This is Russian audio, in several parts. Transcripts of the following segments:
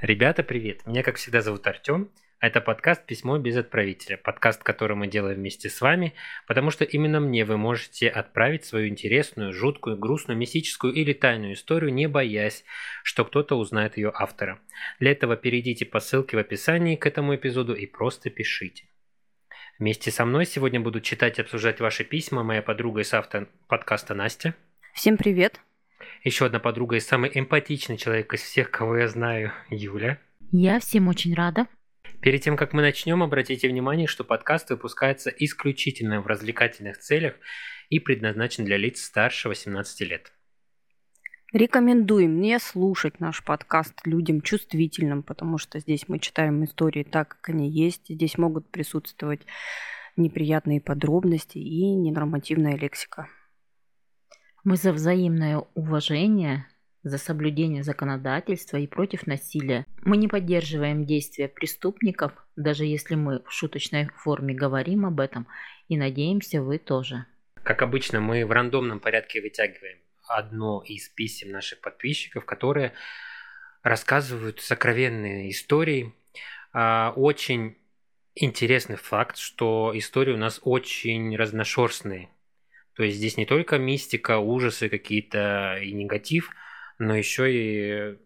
Ребята, привет! Меня, как всегда, зовут Артем. Это подкаст «Письмо без отправителя», подкаст, который мы делаем вместе с вами, потому что именно мне вы можете отправить свою интересную, жуткую, грустную, мистическую или тайную историю, не боясь, что кто-то узнает ее автора. Для этого перейдите по ссылке в описании к этому эпизоду и просто пишите. Вместе со мной сегодня будут читать и обсуждать ваши письма моя подруга и соавтор подкаста Настя. Всем привет! Еще одна подруга и самый эмпатичный человек из всех, кого я знаю, Юля. Я всем очень рада. Перед тем, как мы начнем, обратите внимание, что подкаст выпускается исключительно в развлекательных целях и предназначен для лиц старше 18 лет. Рекомендуем не слушать наш подкаст людям чувствительным, потому что здесь мы читаем истории так, как они есть. Здесь могут присутствовать неприятные подробности и ненормативная лексика. Мы за взаимное уважение, за соблюдение законодательства и против насилия. Мы не поддерживаем действия преступников, даже если мы в шуточной форме говорим об этом, и надеемся, вы тоже. Как обычно, мы в рандомном порядке вытягиваем одно из писем наших подписчиков, которые рассказывают сокровенные истории. А, очень интересный факт, что истории у нас очень разношерстные. То есть здесь не только мистика, ужасы какие-то и негатив, но еще и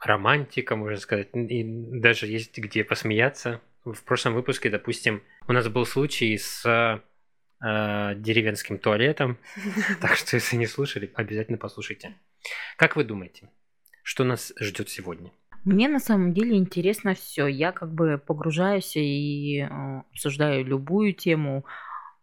романтика, можно сказать, и даже есть где посмеяться. В прошлом выпуске, допустим, у нас был случай с э, деревенским туалетом, так что если не слушали, обязательно послушайте. Как вы думаете, что нас ждет сегодня? Мне на самом деле интересно все. Я как бы погружаюсь и э, обсуждаю любую тему.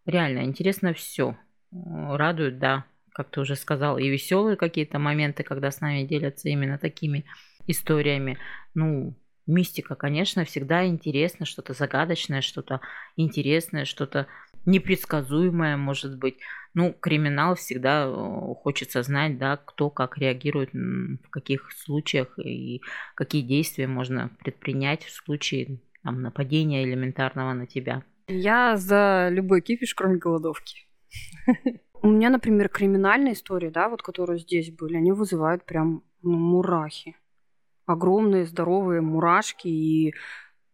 Реально интересно все. Радует, да как ты уже сказал, и веселые какие-то моменты, когда с нами делятся именно такими историями. Ну, мистика, конечно, всегда интересно, что-то загадочное, что-то интересное, что-то непредсказуемое, может быть. Ну, криминал всегда э, хочется знать, да, кто как реагирует, в каких случаях и какие действия можно предпринять в случае там, нападения элементарного на тебя. Я за любой кипиш, кроме голодовки. У меня, например, криминальные истории, да, вот которые здесь были, они вызывают прям ну, мурахи. Огромные здоровые мурашки и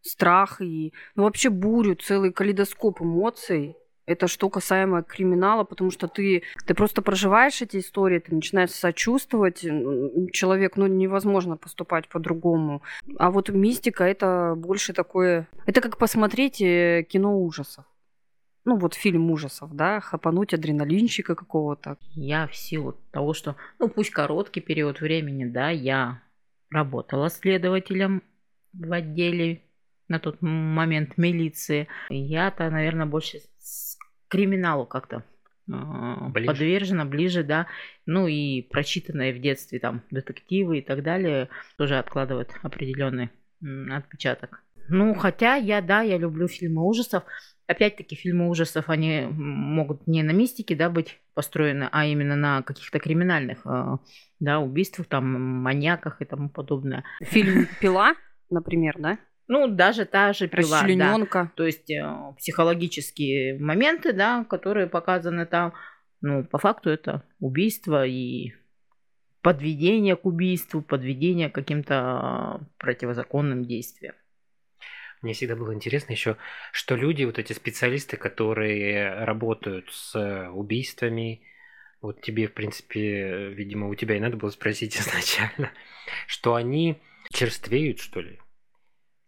страх, и ну, вообще бурю, целый калейдоскоп эмоций. Это что касаемо криминала, потому что ты, ты просто проживаешь эти истории, ты начинаешь сочувствовать. Человек, ну, невозможно поступать по-другому. А вот мистика это больше такое... Это как посмотреть э, кино ужасов ну вот фильм ужасов, да, хапануть адреналинчика какого-то. Я в силу того, что, ну пусть короткий период времени, да, я работала следователем в отделе на тот момент милиции. Я-то, наверное, больше к криминалу как-то а, ближе. подвержена, ближе, да. Ну и прочитанные в детстве там детективы и так далее тоже откладывают определенный отпечаток. Ну, хотя я, да, я люблю фильмы ужасов. Опять-таки, фильмы ужасов, они могут не на мистике, да, быть построены, а именно на каких-то криминальных, а, да, убийствах, там, маньяках и тому подобное. Фильм «Пила», например, да? Ну, даже та же пила, да. То есть э, психологические моменты, да, которые показаны там. Ну, по факту это убийство и подведение к убийству, подведение к каким-то противозаконным действиям. Мне всегда было интересно еще, что люди, вот эти специалисты, которые работают с убийствами, вот тебе, в принципе, видимо, у тебя и надо было спросить изначально, что они черствеют, что ли?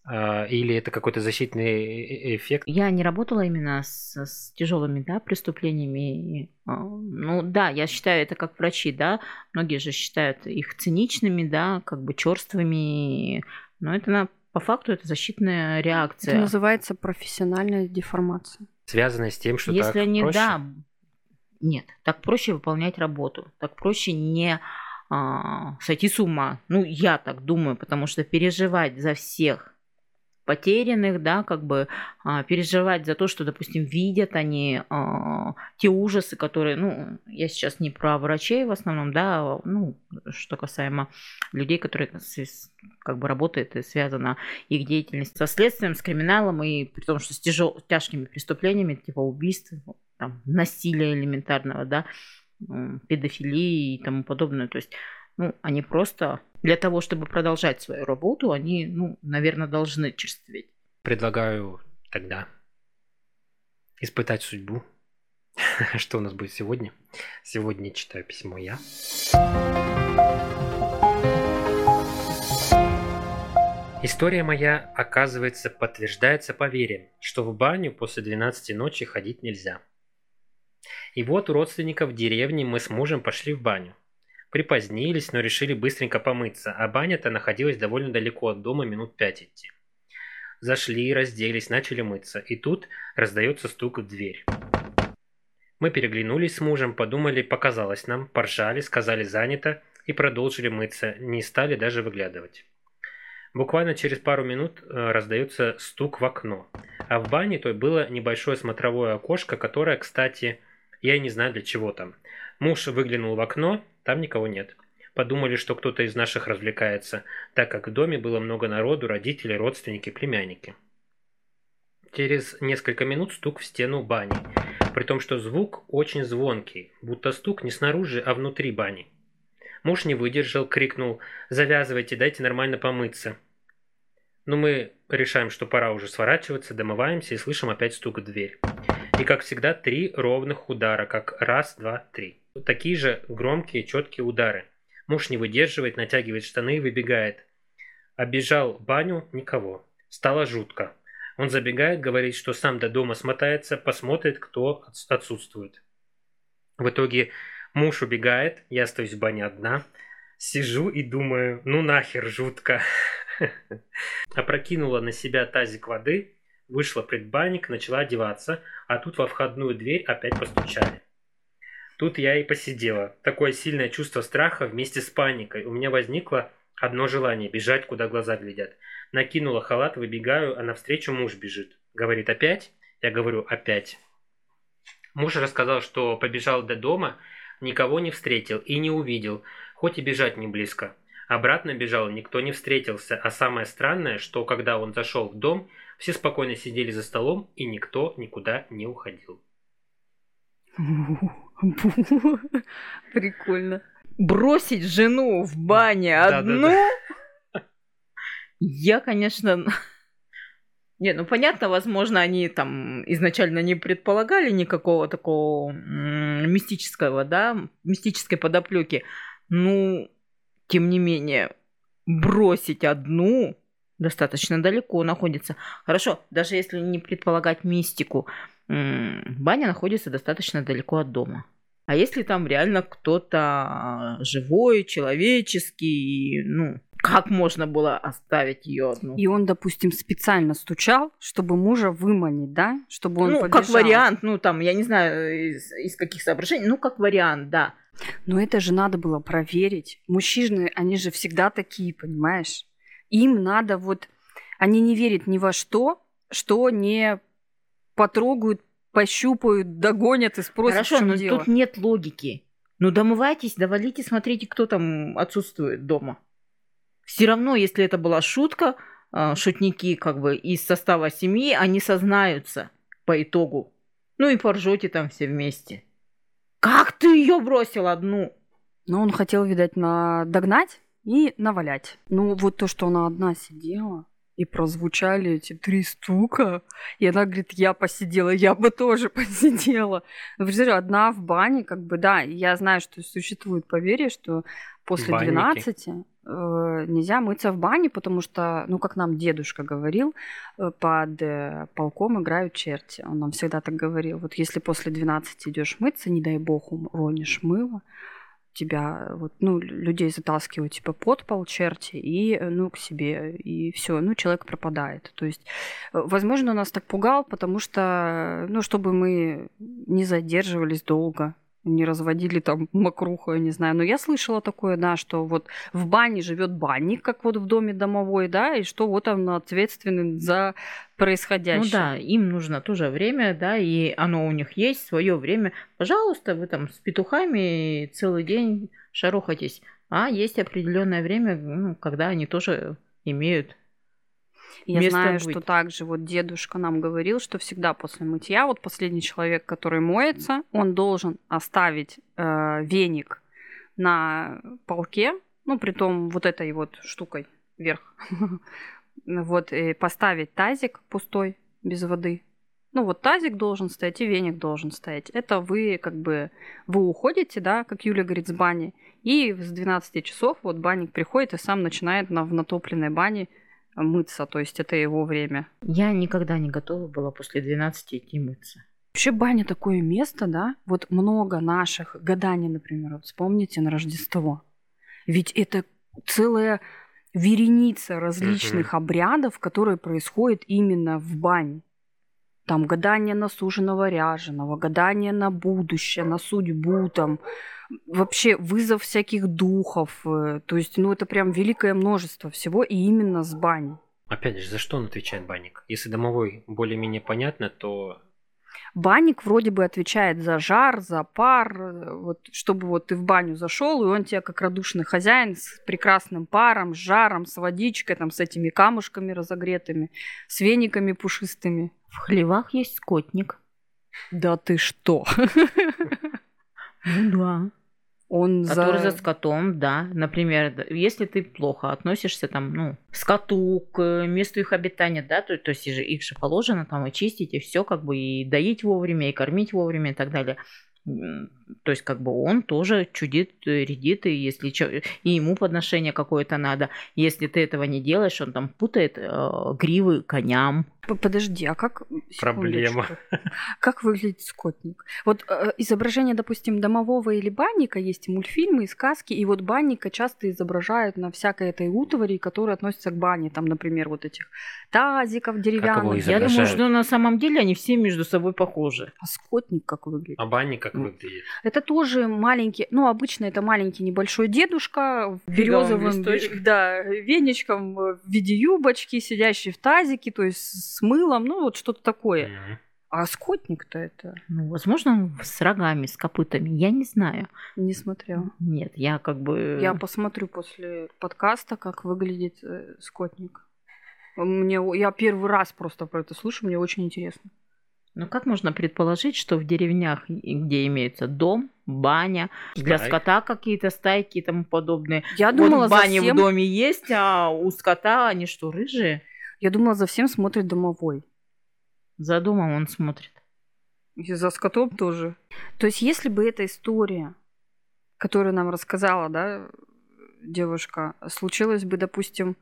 А, или это какой-то защитный э, э, эффект? Я не работала именно с, с тяжелыми да, преступлениями. А, ну да, я считаю это как врачи, да. Многие же считают их циничными, да, как бы черствыми. Но это на по факту это защитная реакция. Это называется профессиональная деформация. Связанная с тем, что Если так они, проще? да, нет, так проще выполнять работу, так проще не а, сойти с ума. Ну, я так думаю, потому что переживать за всех потерянных, да, как бы а, переживать за то, что, допустим, видят они а, те ужасы, которые, ну, я сейчас не про врачей в основном, да, ну, что касаемо людей, которые как бы работают и связана их деятельность со следствием, с криминалом, и при том, что с тяжел, тяжкими преступлениями, типа убийств, там, насилия элементарного, да, педофилии и тому подобное, то есть ну, они просто для того, чтобы продолжать свою работу, они, ну, наверное, должны черстветь. Предлагаю тогда испытать судьбу. Что у нас будет сегодня? Сегодня читаю письмо я. История моя, оказывается, подтверждается поверьем, что в баню после 12 ночи ходить нельзя. И вот у родственников в деревне мы с мужем пошли в баню. Припозднились, но решили быстренько помыться, а баня-то находилась довольно далеко от дома, минут пять идти. Зашли, разделись, начали мыться, и тут раздается стук в дверь. Мы переглянулись с мужем, подумали, показалось нам, поржали, сказали занято и продолжили мыться, не стали даже выглядывать. Буквально через пару минут э, раздается стук в окно. А в бане той было небольшое смотровое окошко, которое, кстати, я не знаю для чего там. Муж выглянул в окно, там никого нет. Подумали, что кто-то из наших развлекается, так как в доме было много народу, родители, родственники, племянники. Через несколько минут стук в стену бани, при том, что звук очень звонкий, будто стук не снаружи, а внутри бани. Муж не выдержал, крикнул «Завязывайте, дайте нормально помыться». Но мы решаем, что пора уже сворачиваться, домываемся и слышим опять стук в дверь. И как всегда три ровных удара, как раз, два, три. Такие же громкие, четкие удары. Муж не выдерживает, натягивает штаны и выбегает. Обежал баню, никого. Стало жутко. Он забегает, говорит, что сам до дома смотается, посмотрит, кто отсутствует. В итоге муж убегает, я остаюсь в бане одна. Сижу и думаю, ну нахер жутко. Опрокинула на себя тазик воды, вышла предбанник, начала одеваться, а тут во входную дверь опять постучали. Тут я и посидела. Такое сильное чувство страха вместе с паникой. У меня возникло одно желание – бежать, куда глаза глядят. Накинула халат, выбегаю, а навстречу муж бежит. Говорит, опять? Я говорю, опять. Муж рассказал, что побежал до дома, никого не встретил и не увидел, хоть и бежать не близко. Обратно бежал, никто не встретился, а самое странное, что когда он зашел в дом, все спокойно сидели за столом и никто никуда не уходил. Прикольно. Бросить жену в бане одну? Я, конечно... Не, ну понятно, возможно, они там изначально не предполагали никакого такого мистического, да, мистической подоплеки. Ну, тем не менее, бросить одну достаточно далеко находится. Хорошо, даже если не предполагать мистику, баня находится достаточно далеко от дома. А если там реально кто-то живой, человеческий, ну, как можно было оставить ее одну? И он, допустим, специально стучал, чтобы мужа выманить, да? Чтобы он Ну, побежал. как вариант, ну, там, я не знаю, из, из каких соображений, ну, как вариант, да. Но это же надо было проверить. Мужчины, они же всегда такие, понимаешь? Им надо вот... Они не верят ни во что, что не потрогают, пощупают, догонят и спросят, Хорошо, в чем но дело. тут нет логики. Ну, домывайтесь, довалите, смотрите, кто там отсутствует дома. Все равно, если это была шутка, а, шутники как бы из состава семьи, они сознаются по итогу. Ну и поржете там все вместе. Как ты ее бросил одну? Но он хотел, видать, на... догнать и навалять. Ну, вот то, что она одна сидела, и прозвучали эти три стука, и она говорит, я посидела, я бы тоже посидела. Ну, Представляю, одна в бане, как бы, да, я знаю, что существует поверье, что после Банники. 12 э, нельзя мыться в бане, потому что, ну, как нам дедушка говорил, э, под э, полком играют черти. Он нам всегда так говорил. Вот если после 12 идешь мыться, не дай бог, уронишь мыло, тебя вот, ну, людей затаскивают типа под пол черти и, э, ну, к себе, и все, ну, человек пропадает. То есть, э, возможно, он нас так пугал, потому что, ну, чтобы мы не задерживались долго, не разводили там мокруху, я не знаю. Но я слышала такое, да, что вот в бане живет банник, как вот в доме домовой, да, и что вот он ответственен за происходящее. Ну да, им нужно тоже время, да, и оно у них есть, свое время. Пожалуйста, вы там с петухами целый день шарохайтесь. А есть определенное время, ну, когда они тоже имеют Я место знаю, быть. что также вот дедушка нам говорил, что всегда после мытья, вот последний человек, который моется, он должен оставить э, веник на полке, ну, при том вот этой вот штукой вверх. Вот, и поставить тазик пустой, без воды. Ну, вот тазик должен стоять и веник должен стоять. Это вы как бы, вы уходите, да, как Юля говорит, с бани, и с 12 часов вот банник приходит и сам начинает на, в натопленной бане мыться, то есть это его время. Я никогда не готова была после 12 идти мыться. Вообще баня такое место, да? Вот много наших гаданий, например, вот вспомните на Рождество. Ведь это целая вереница различных обрядов, которые происходят именно в бане. Там гадание на суженого ряженого, гадание на будущее, на судьбу, там вообще вызов всяких духов. э, То есть, ну, это прям великое множество всего, и именно с бани. Опять же, за что он отвечает банник? Если домовой более-менее понятно, то Банник вроде бы отвечает за жар, за пар, э, вот, чтобы вот ты в баню зашел, и он тебе как радушный хозяин с прекрасным паром, с жаром, с водичкой, там, с этими камушками разогретыми, с вениками пушистыми. В хлевах есть скотник. Да ты что? Ну да. Он Который за за... скотом, да. Например, если ты плохо относишься там, ну, скоту, к э, месту их обитания, да, то, то есть их же положено там и чистить, и все как бы, и доить вовремя, и кормить вовремя и так далее. То есть как бы он тоже чудит, э, редит, и если чё- и ему подношение какое-то надо. Если ты этого не делаешь, он там путает э, гривы коням. Подожди, а как... Проблема. Как выглядит скотник? Вот э, изображение, допустим, домового или банника, есть и мультфильмы, и сказки, и вот банника часто изображают на всякой этой утвари, которая относится к бане, там, например, вот этих тазиков деревянных. Я думаю, что на самом деле они все между собой похожи. А скотник как выглядит? а банник как выглядит? Это тоже маленький, ну, обычно это маленький небольшой дедушка в листочком. да, веничком в виде юбочки, сидящий в тазике, то есть с мылом, ну, вот что-то такое. А скотник-то это Ну, возможно, он с рогами, с копытами, я не знаю. не смотрела. Нет, я как бы... Я посмотрю после подкаста, как выглядит э, скотник. Мне, я первый раз просто про это слышу, мне очень интересно. Ну, как можно предположить, что в деревнях, где имеется дом, баня, для Стай. скота какие-то стайки и тому подобное. Я Вот думала, за всем, в доме есть, а у скота они что, рыжие? я думала, за всем смотрит домовой. За домом он смотрит. И за скотом тоже. То есть, если бы эта история, которую нам рассказала, да, девушка, случилась бы, допустим,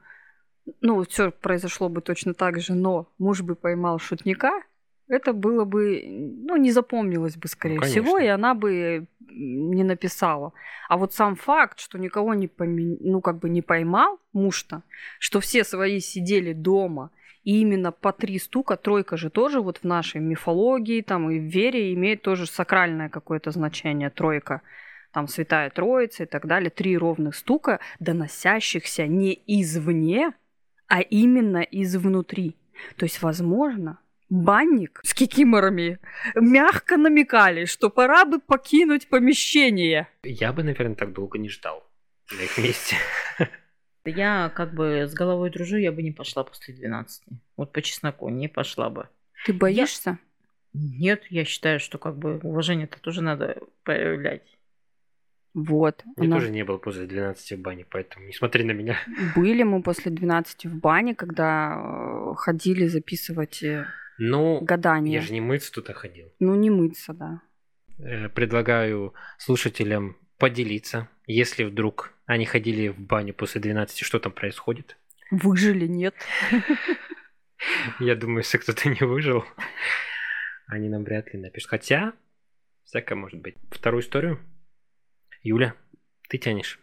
ну, все произошло бы точно так же, но муж бы поймал шутника, это было бы, ну, не запомнилось бы, скорее конечно. всего, и она бы не написала. А вот сам факт, что никого не поми- ну, как бы не поймал муж-то, что все свои сидели дома, и именно по три стука, тройка же тоже вот в нашей мифологии там и в вере имеет тоже сакральное какое-то значение, тройка. Там Святая Троица и так далее. Три ровных стука, доносящихся не извне, а именно изнутри. То есть, возможно, банник с кикиморами мягко намекали, что пора бы покинуть помещение. Я бы, наверное, так долго не ждал на их месте. Я как бы с головой дружу, я бы не пошла после 12. Вот по чесноку не пошла бы. Ты боишься? Нет, я считаю, что как бы уважение-то тоже надо проявлять. Вот. Я она- тоже не был после 12 в бане, поэтому не смотри на меня. Были мы после 12 в бане, когда э, ходили записывать э, Ну, гадания. я же не мыться туда ходил. Ну, не мыться, да. Э, Предлагаю слушателям поделиться, если вдруг они ходили в баню после 12, что там происходит. Выжили, нет. Я думаю, если кто-то не выжил, они нам вряд ли напишут. Хотя, всякое может быть. Вторую историю. Юля, ты тянешь.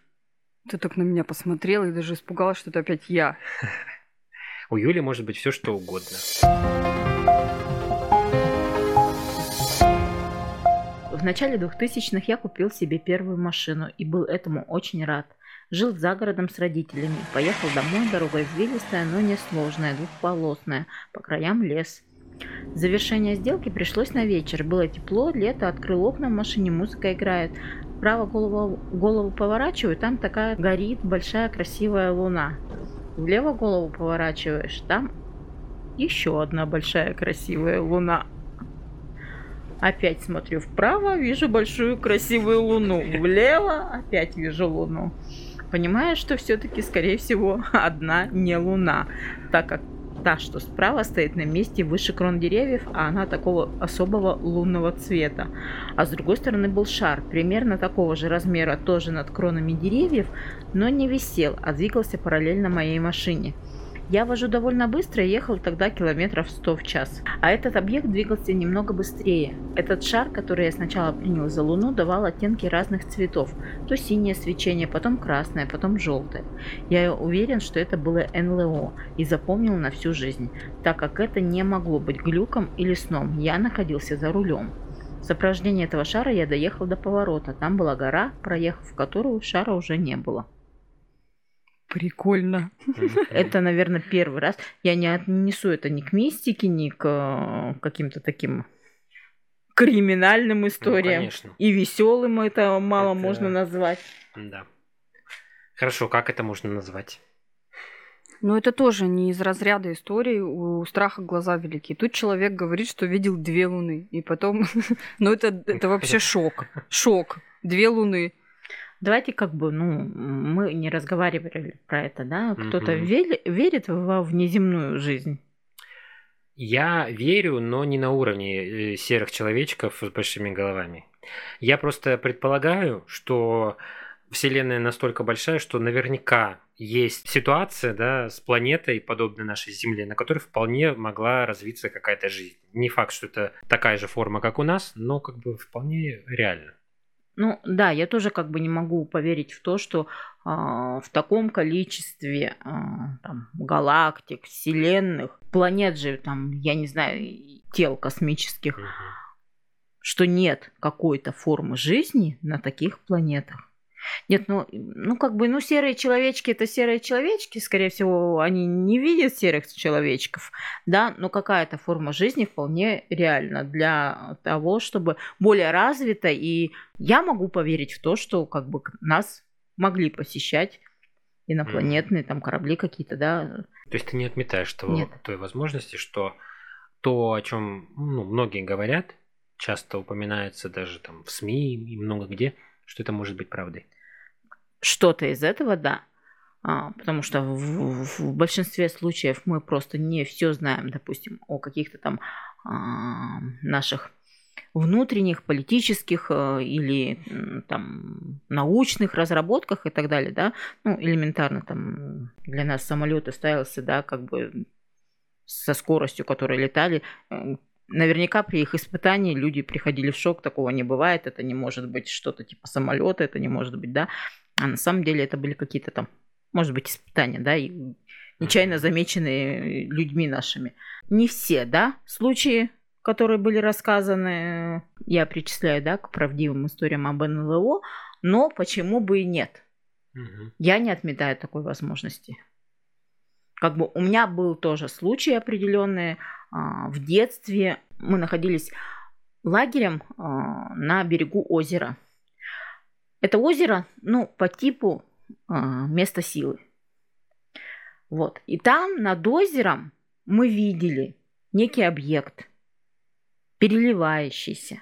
Ты так на меня посмотрела и даже испугалась, что это опять я. У Юли может быть все что угодно. В начале 2000-х я купил себе первую машину и был этому очень рад. Жил за городом с родителями. Поехал домой, дорога извилистая, но несложная, двухполосная. По краям лес. Завершение сделки пришлось на вечер. Было тепло, лето, открыл окна в машине, музыка играет. Вправо голову, голову поворачиваю, там такая горит большая красивая луна. Влево голову поворачиваешь, там еще одна большая красивая луна. Опять смотрю вправо, вижу большую красивую луну. Влево опять вижу луну. понимая, что все-таки, скорее всего, одна не Луна, так как та, что справа стоит на месте выше крон деревьев, а она такого особого лунного цвета. А с другой стороны был шар, примерно такого же размера, тоже над кронами деревьев, но не висел, а двигался параллельно моей машине. Я вожу довольно быстро и ехал тогда километров 100 в час. А этот объект двигался немного быстрее. Этот шар, который я сначала принял за Луну, давал оттенки разных цветов. То синее свечение, потом красное, потом желтое. Я уверен, что это было НЛО и запомнил на всю жизнь, так как это не могло быть глюком или сном. Я находился за рулем. В сопровождении этого шара я доехал до поворота. Там была гора, проехав которую шара уже не было. Прикольно. Это, наверное, первый раз. Я не отнесу это ни к мистике, ни к э, каким-то таким криминальным ну, историям. Ну, конечно. И веселым это мало это... можно назвать. Да. Хорошо, как это можно назвать? Ну, это тоже не из разряда истории у страха глаза велики. Тут человек говорит, что видел две луны. И потом... ну, это, это вообще шок. Шок. Две луны. Давайте как бы, ну, мы не разговаривали про это, да? Кто-то угу. ве- верит во внеземную жизнь? Я верю, но не на уровне э, серых человечков с большими головами. Я просто предполагаю, что Вселенная настолько большая, что наверняка есть ситуация да, с планетой, подобной нашей Земле, на которой вполне могла развиться какая-то жизнь. Не факт, что это такая же форма, как у нас, но как бы вполне реально. Ну да, я тоже как бы не могу поверить в то, что э, в таком количестве э, там, галактик, вселенных, планет же, там, я не знаю, тел космических, угу. что нет какой-то формы жизни на таких планетах. Нет, ну, ну как бы, ну серые человечки это серые человечки, скорее всего, они не видят серых человечков, да, но какая-то форма жизни вполне реальна для того, чтобы более развита, и я могу поверить в то, что как бы нас могли посещать инопланетные mm. там корабли какие-то, да. То есть ты не отметаешь того, Нет. той возможности, что то, о чем ну, многие говорят, часто упоминается даже там в СМИ и много где, что это может быть правдой что-то из этого, да. А, потому что в, в большинстве случаев мы просто не все знаем, допустим, о каких-то там а, наших внутренних политических а, или там научных разработках и так далее, да, ну элементарно там для нас самолеты ставился, да, как бы со скоростью, которой летали, э, Наверняка при их испытании люди приходили в шок, такого не бывает, это не может быть что-то типа самолета, это не может быть, да. А на самом деле это были какие-то там, может быть, испытания, да, и нечаянно замеченные людьми нашими. Не все, да, случаи, которые были рассказаны, я причисляю, да, к правдивым историям об НЛО, но почему бы и нет? Угу. Я не отметаю такой возможности. Как бы у меня был тоже случай определенный. А, в детстве мы находились лагерем а, на берегу озера. Это озеро, ну, по типу а, места силы. Вот. И там над озером мы видели некий объект, переливающийся.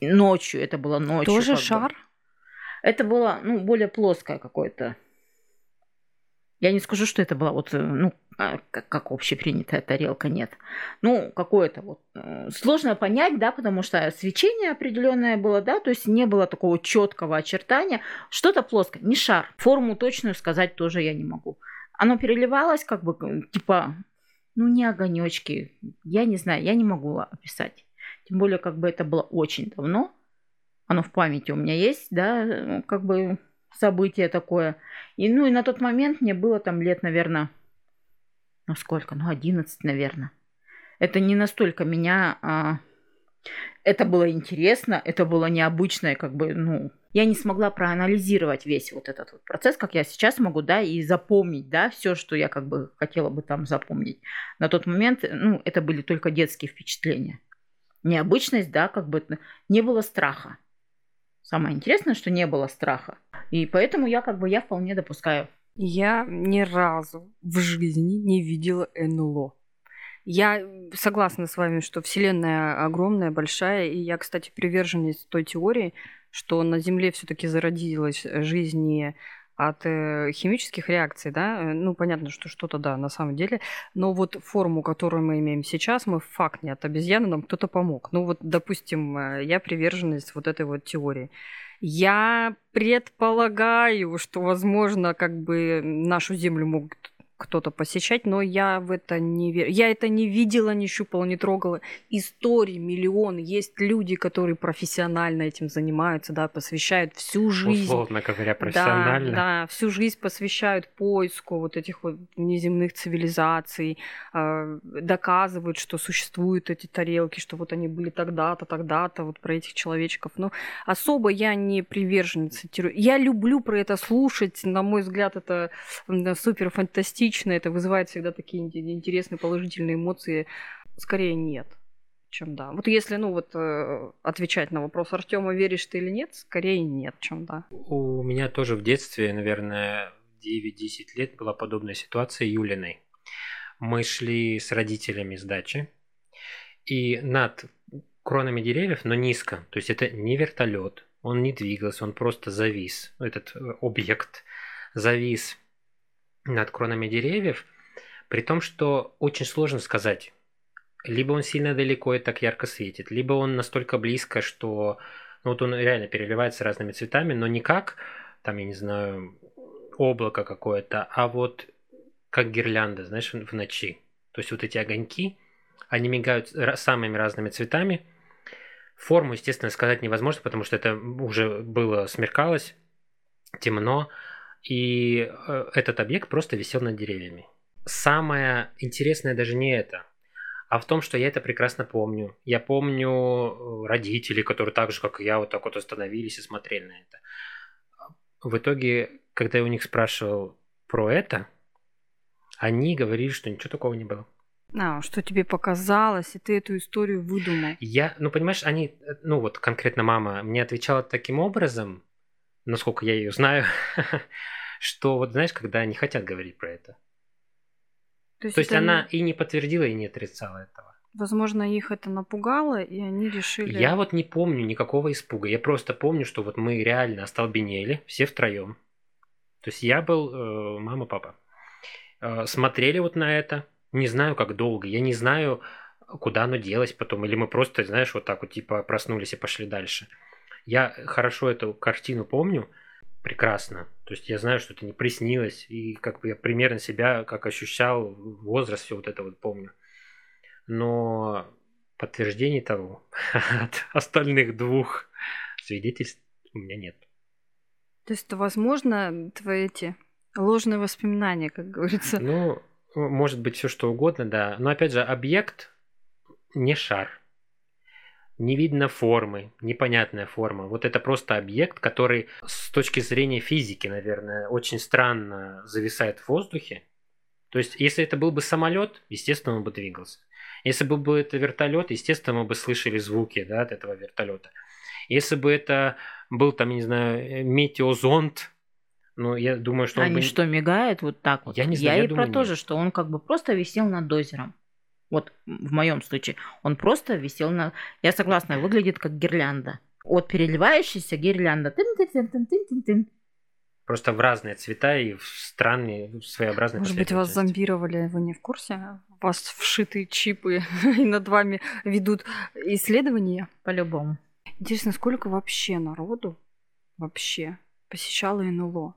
Ночью, это было ночью. Тоже шар? Бы. Это было, ну, более плоское какое-то я не скажу, что это была вот, э, ну, а, как, как общепринятая тарелка, нет. Ну, какое-то вот э, сложно понять, да, потому что свечение определенное было, да, то есть не было такого четкого очертания. Что-то плоское, не шар. Форму точную сказать тоже я не могу. Оно переливалось как бы, типа, ну, не огонечки. Я не знаю, я не могу описать. Тем более, как бы это было очень давно. Оно в памяти у меня есть, да, ну, как бы событие такое. И, ну, и на тот момент мне было там лет, наверное, ну сколько, ну 11, наверное. Это не настолько меня... А... Это было интересно, это было необычное, как бы, ну, я не смогла проанализировать весь вот этот вот процесс, как я сейчас могу, да, и запомнить, да, все, что я как бы хотела бы там запомнить. На тот момент, ну, это были только детские впечатления. Необычность, да, как бы не было страха. Самое интересное, что не было страха. И поэтому я как бы я вполне допускаю. Я ни разу в жизни не видела НЛО. Я согласна с вами, что Вселенная огромная, большая, и я, кстати, приверженец той теории, что на Земле все-таки зародилась жизнь не от э, химических реакций, да, э, ну, понятно, что что-то, да, на самом деле, но вот форму, которую мы имеем сейчас, мы факт не от обезьяны, нам кто-то помог. Ну, вот, допустим, э, я приверженность вот этой вот теории. Я предполагаю, что, возможно, как бы нашу Землю могут кто-то посещать, но я в это не верю. Я это не видела, не щупала, не трогала. Истории миллион. Есть люди, которые профессионально этим занимаются, да, посвящают всю жизнь. Условно говоря, профессионально. Да, да, всю жизнь посвящают поиску вот этих вот внеземных цивилизаций, э, доказывают, что существуют эти тарелки, что вот они были тогда-то, тогда-то, вот про этих человечков. Но особо я не приверженница. Я люблю про это слушать. На мой взгляд, это супер фантастично лично это вызывает всегда такие интересные положительные эмоции. Скорее нет, чем да. Вот если, ну вот, э, отвечать на вопрос Артема, веришь ты или нет, скорее нет, чем да. У меня тоже в детстве, наверное, 9-10 лет была подобная ситуация Юлиной. Мы шли с родителями с дачи, и над кронами деревьев, но низко. То есть это не вертолет, он не двигался, он просто завис. Этот э, объект завис над кронами деревьев, при том, что очень сложно сказать, либо он сильно далеко и так ярко светит, либо он настолько близко, что ну, вот он реально переливается разными цветами, но не как, там, я не знаю, облако какое-то, а вот как гирлянда, знаешь, в ночи. То есть вот эти огоньки, они мигают самыми разными цветами. Форму, естественно, сказать невозможно, потому что это уже было смеркалось, темно, и э, этот объект просто висел над деревьями. Самое интересное даже не это, а в том, что я это прекрасно помню. Я помню э, родителей, которые так же, как и я, вот так вот остановились и смотрели на это. В итоге, когда я у них спрашивал про это, они говорили, что ничего такого не было. А, что тебе показалось, и ты эту историю выдумал. Я, ну, понимаешь, они, э, ну, вот конкретно мама мне отвечала таким образом, насколько я ее знаю, что вот знаешь, когда они хотят говорить про это. То есть, То есть она не... и не подтвердила, и не отрицала этого. Возможно, их это напугало, и они решили... Я вот не помню никакого испуга. Я просто помню, что вот мы реально остолбенели, все втроем. То есть я был, э, мама, папа. Э, смотрели вот на это. Не знаю, как долго. Я не знаю, куда оно делось потом. Или мы просто, знаешь, вот так вот типа проснулись и пошли дальше. Я хорошо эту картину помню, прекрасно. То есть я знаю, что это не приснилось, и как бы я примерно себя как ощущал, возраст, все вот это вот помню. Но подтверждений того от остальных двух свидетельств у меня нет. То есть, возможно, твои эти ложные воспоминания, как говорится. Ну, может быть, все что угодно, да. Но опять же, объект не шар не видно формы, непонятная форма. Вот это просто объект, который с точки зрения физики, наверное, очень странно зависает в воздухе. То есть, если это был бы самолет, естественно, он бы двигался. Если бы был это вертолет, естественно, мы бы слышали звуки да, от этого вертолета. Если бы это был, там, не знаю, метеозонд, ну, я думаю, что Они бы... что, мигают вот так вот? Я не знаю, я, я и думаю, про то нет. же, что он как бы просто висел над озером. Вот в моем случае. Он просто висел на... Я согласна, выглядит как гирлянда. Вот переливающаяся гирлянда. Просто в разные цвета и в странные, своеобразные Может быть, вас зомбировали, вы не в курсе? У вас вшитые чипы, и над вами ведут исследования. По-любому. Интересно, сколько вообще народу вообще посещало НЛО?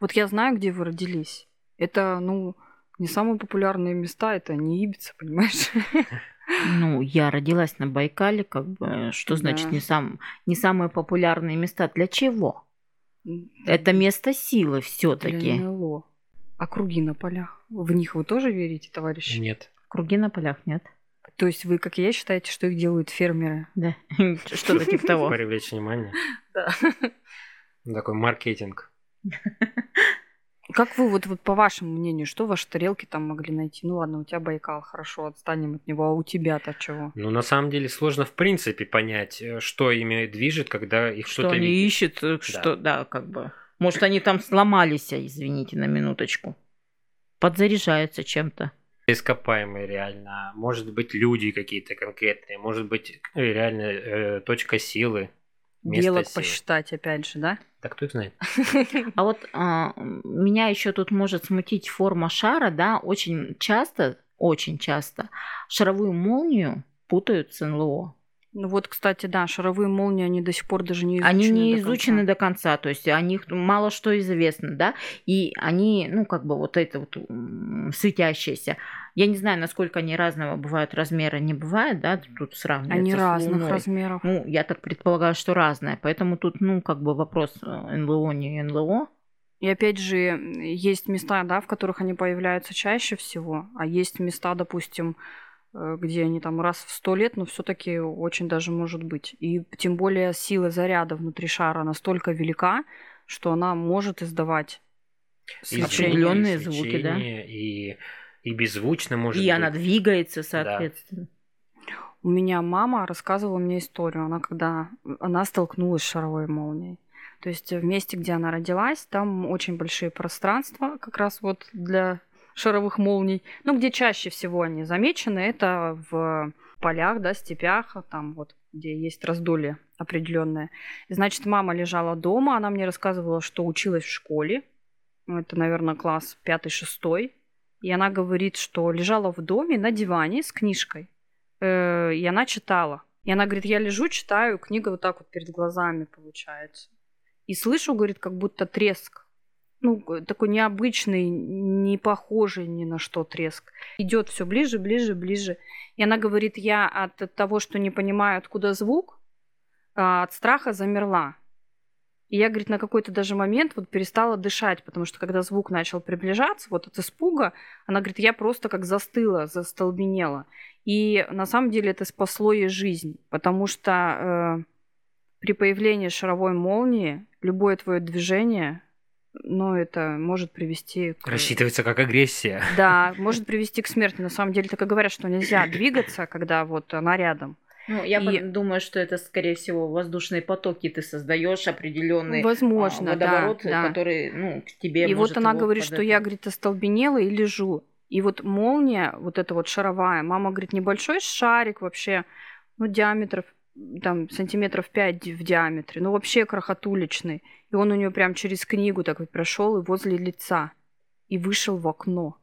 Вот я знаю, где вы родились. Это, ну, не самые популярные места, это не Ибица, понимаешь? Ну, я родилась на Байкале, как бы, что значит Да. не, сам, не самые популярные места? Для чего? Это место силы все-таки. А круги на полях? В них вы тоже верите, товарищи? Нет. Круги на полях нет. То есть вы, как и я, считаете, что их делают фермеры? Да, что-то типа того. Привлечь внимание. Да. Такой маркетинг. Как вы, вот, вот по вашему мнению, что ваши тарелки там могли найти? Ну ладно, у тебя Байкал, хорошо, отстанем от него, а у тебя-то чего? Ну, на самом деле, сложно в принципе понять, э, что ими движет, когда их Что что-то они видит. ищут, э, что, да, как бы. Может, они там сломались, а, извините, на минуточку. Подзаряжаются чем-то. Ископаемые реально. Может быть, люди какие-то конкретные. Может быть, э, реально э, точка силы. Место Белок силы. посчитать, опять же, да? Да кто их знает? А вот а, меня еще тут может смутить форма шара, да, очень часто, очень часто шаровую молнию путают с НЛО. Ну вот, кстати, да, шаровые молнии, они до сих пор даже не изучены. Они не до конца. изучены до конца, то есть о них мало что известно, да, и они, ну, как бы вот это вот м, светящиеся. Я не знаю, насколько они разного бывают размера, не бывает, да, тут сравнивать. Они разных размеров. Ну, я так предполагаю, что разное. Поэтому тут, ну, как бы вопрос э, НЛО, не НЛО. И опять же, есть места, да, в которых они появляются чаще всего, а есть места, допустим, э, где они там раз в сто лет, но все-таки очень даже может быть. И тем более сила заряда внутри шара настолько велика, что она может издавать свечение. И звуки, да. И, и беззвучно может и быть. она двигается, соответственно. У меня мама рассказывала мне историю. Она когда она столкнулась с шаровой молнией. То есть в месте, где она родилась, там очень большие пространства, как раз вот для шаровых молний. Ну, где чаще всего они замечены, это в полях, да, степях, там вот, где есть раздолье определенное. И, значит, мама лежала дома, она мне рассказывала, что училась в школе. Это, наверное, класс пятый-шестой. И она говорит, что лежала в доме на диване с книжкой. Э, и она читала. И она говорит, я лежу, читаю, книга вот так вот перед глазами получается. И слышу, говорит, как будто треск. Ну, такой необычный, не похожий ни на что треск. Идет все ближе, ближе, ближе. И она говорит, я от того, что не понимаю, откуда звук, а, от страха замерла. И я, говорит, на какой-то даже момент вот перестала дышать, потому что когда звук начал приближаться, вот от испуга, она говорит, я просто как застыла, застолбенела. И на самом деле это спасло ей жизнь, потому что э, при появлении шаровой молнии любое твое движение, ну, это может привести к... Рассчитывается как агрессия. Да, может привести к смерти. На самом деле так и говорят, что нельзя двигаться, когда вот она рядом. Ну, я И- думаю, что это, скорее всего, воздушные потоки ты создаешь определенный Возможно, а, да, водоворот, да. который, ну, к тебе И может вот она говорит, под что я, говорит, остолбенела и лежу. И вот молния, вот эта вот шаровая, мама говорит, небольшой шарик вообще, ну, диаметров, там, сантиметров 5 в диаметре, ну, вообще крохотуличный. И он у нее прям через книгу так вот прошел и возле лица. И вышел в окно.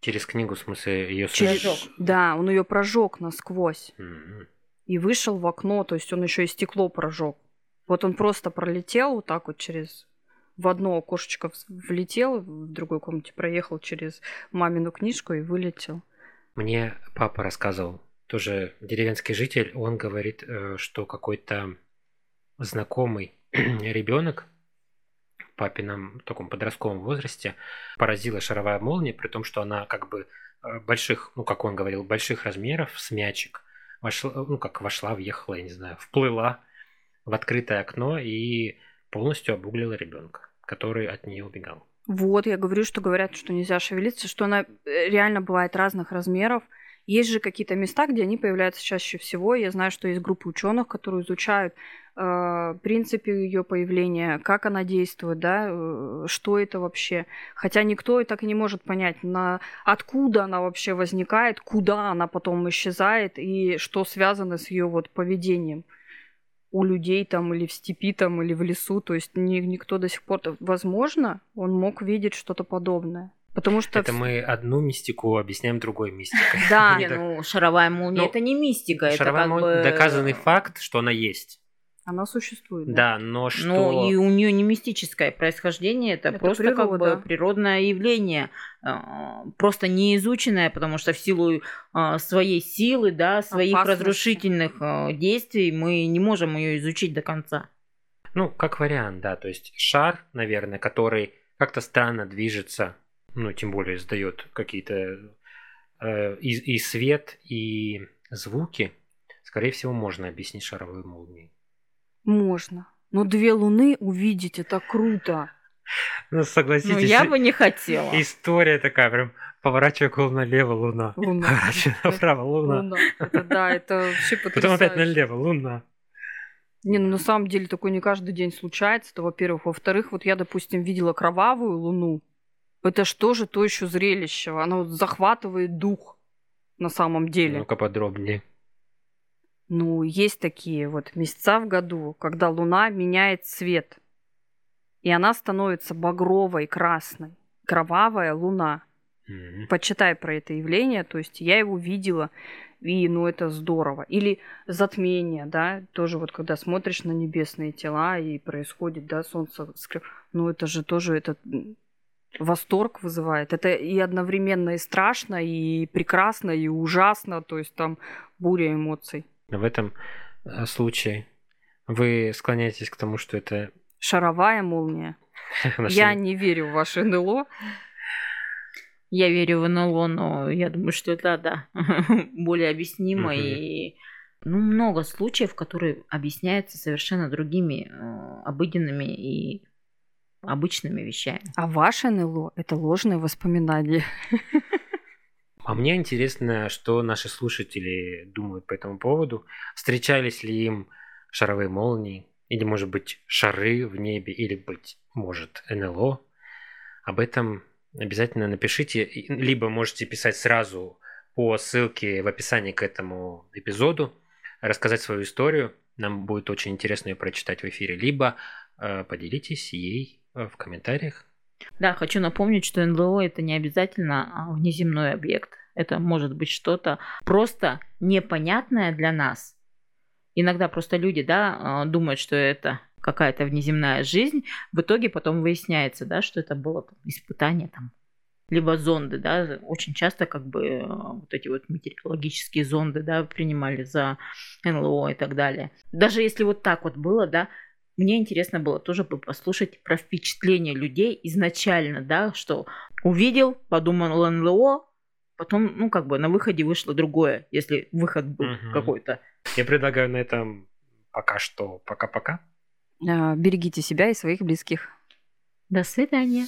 Через книгу, в смысле, ее Через- Прожёг. Да, он ее прожег насквозь. Мгм. И вышел в окно, то есть он еще и стекло прожег. Вот он просто пролетел вот так вот через в одно окошечко в- влетел, в другой комнате проехал через мамину книжку и вылетел. Мне папа рассказывал, тоже деревенский житель, он говорит, э, что какой-то знакомый ребенок в папином таком подростковом возрасте поразила шаровая молния, при том, что она как бы э, больших, ну, как он говорил, больших размеров с мячик, вошла, ну, как вошла, въехала, я не знаю, вплыла в открытое окно и полностью обуглила ребенка, который от нее убегал. Вот, я говорю, что говорят, что нельзя шевелиться, что она э, реально бывает разных размеров. Есть же какие-то места, где они появляются чаще всего. Я знаю, что есть группы ученых, которые изучают э, принципы ее появления, как она действует, да, э, что это вообще. Хотя никто и так и не может понять, на, откуда она вообще возникает, куда она потом исчезает и что связано с ее вот поведением у людей там или в степи там или в лесу, то есть ни- никто до сих пор, возможно, он мог видеть что-то подобное, потому что Это мы одну мистику объясняем другой мистикой. да, ну, шаровая молния Ну, это не мистика, это Шаровая как молния- бы... доказанный факт, что она есть. она существует. Да, но что... Ну, и у нее не мистическое происхождение, это, Это просто как бы природное явление, а, просто не изученное, потому что в силу а, своей силы, да, своих Опасности. разрушительных а, действий мы не можем ее изучить до конца. Ну, как вариант, да. То есть шар, наверное, который как-то странно движется, ну, тем более издает какие-то э, и, и свет, и звуки, скорее всего, можно объяснить шаровой молнией. Можно. Но две луны увидеть это круто. Ну, согласитесь, Ну, я бы не хотела. история такая, прям поворачивай голову налево, луна. Луна. Поворачивай направо, луна. Луна. Это да, это вообще Потом опять потрясающе. налево, луна. Не, ну на самом деле такое не каждый день случается, это во-первых. Во-вторых, вот я, допустим, видела кровавую луну. Это что же то еще зрелище? Оно захватывает дух на самом деле. Ну-ка подробнее. Ну, есть такие вот месяца в году, когда Луна меняет цвет. И она становится багровой, красной. Кровавая Луна. Мгм. Почитай про это явление. То есть я его видела, и ну это здорово. Или затмение, да, тоже вот когда смотришь на небесные тела и происходит, да, солнце Ну это же тоже этот м, восторг вызывает. Это и одновременно и страшно, и прекрасно, и ужасно. То есть там буря эмоций. В этом э, случае вы склоняетесь к тому, что это Шаровая молния. Я не верю в ваше НЛО. Я верю в НЛО, но я думаю, что это, да, более объяснимо. И ну, много случаев, которые объясняются совершенно другими э, обыденными и обычными вещами. А ваше НЛО – это ложные воспоминания. А мне интересно, что наши слушатели думают по этому поводу. Встречались ли им шаровые молнии, или, может быть, шары в небе, или, быть может, НЛО. Об этом обязательно напишите. Либо можете писать сразу по ссылке в описании к этому эпизоду, рассказать свою историю. Нам будет очень интересно ее прочитать в эфире. Либо э, поделитесь ей в комментариях. Да, хочу напомнить, что НЛО это не обязательно а, внеземной объект. Это может быть что-то просто непонятное для нас. Иногда просто люди, да, а, думают, что это какая-то внеземная жизнь. В итоге потом выясняется, да, что это было испытание там либо зонды, да, очень часто как бы э, вот эти вот метеорологические зонды, да, принимали за НЛО и так далее. Даже если вот так вот было, да, мне интересно было тоже бы послушать про впечатление людей изначально, да, что увидел, подумал НЛО, потом, ну, как бы на выходе вышло другое, если выход был Мгм. какой-то. Я предлагаю на этом пока что пока-пока. А, Берегите себя и своих близких. До свидания.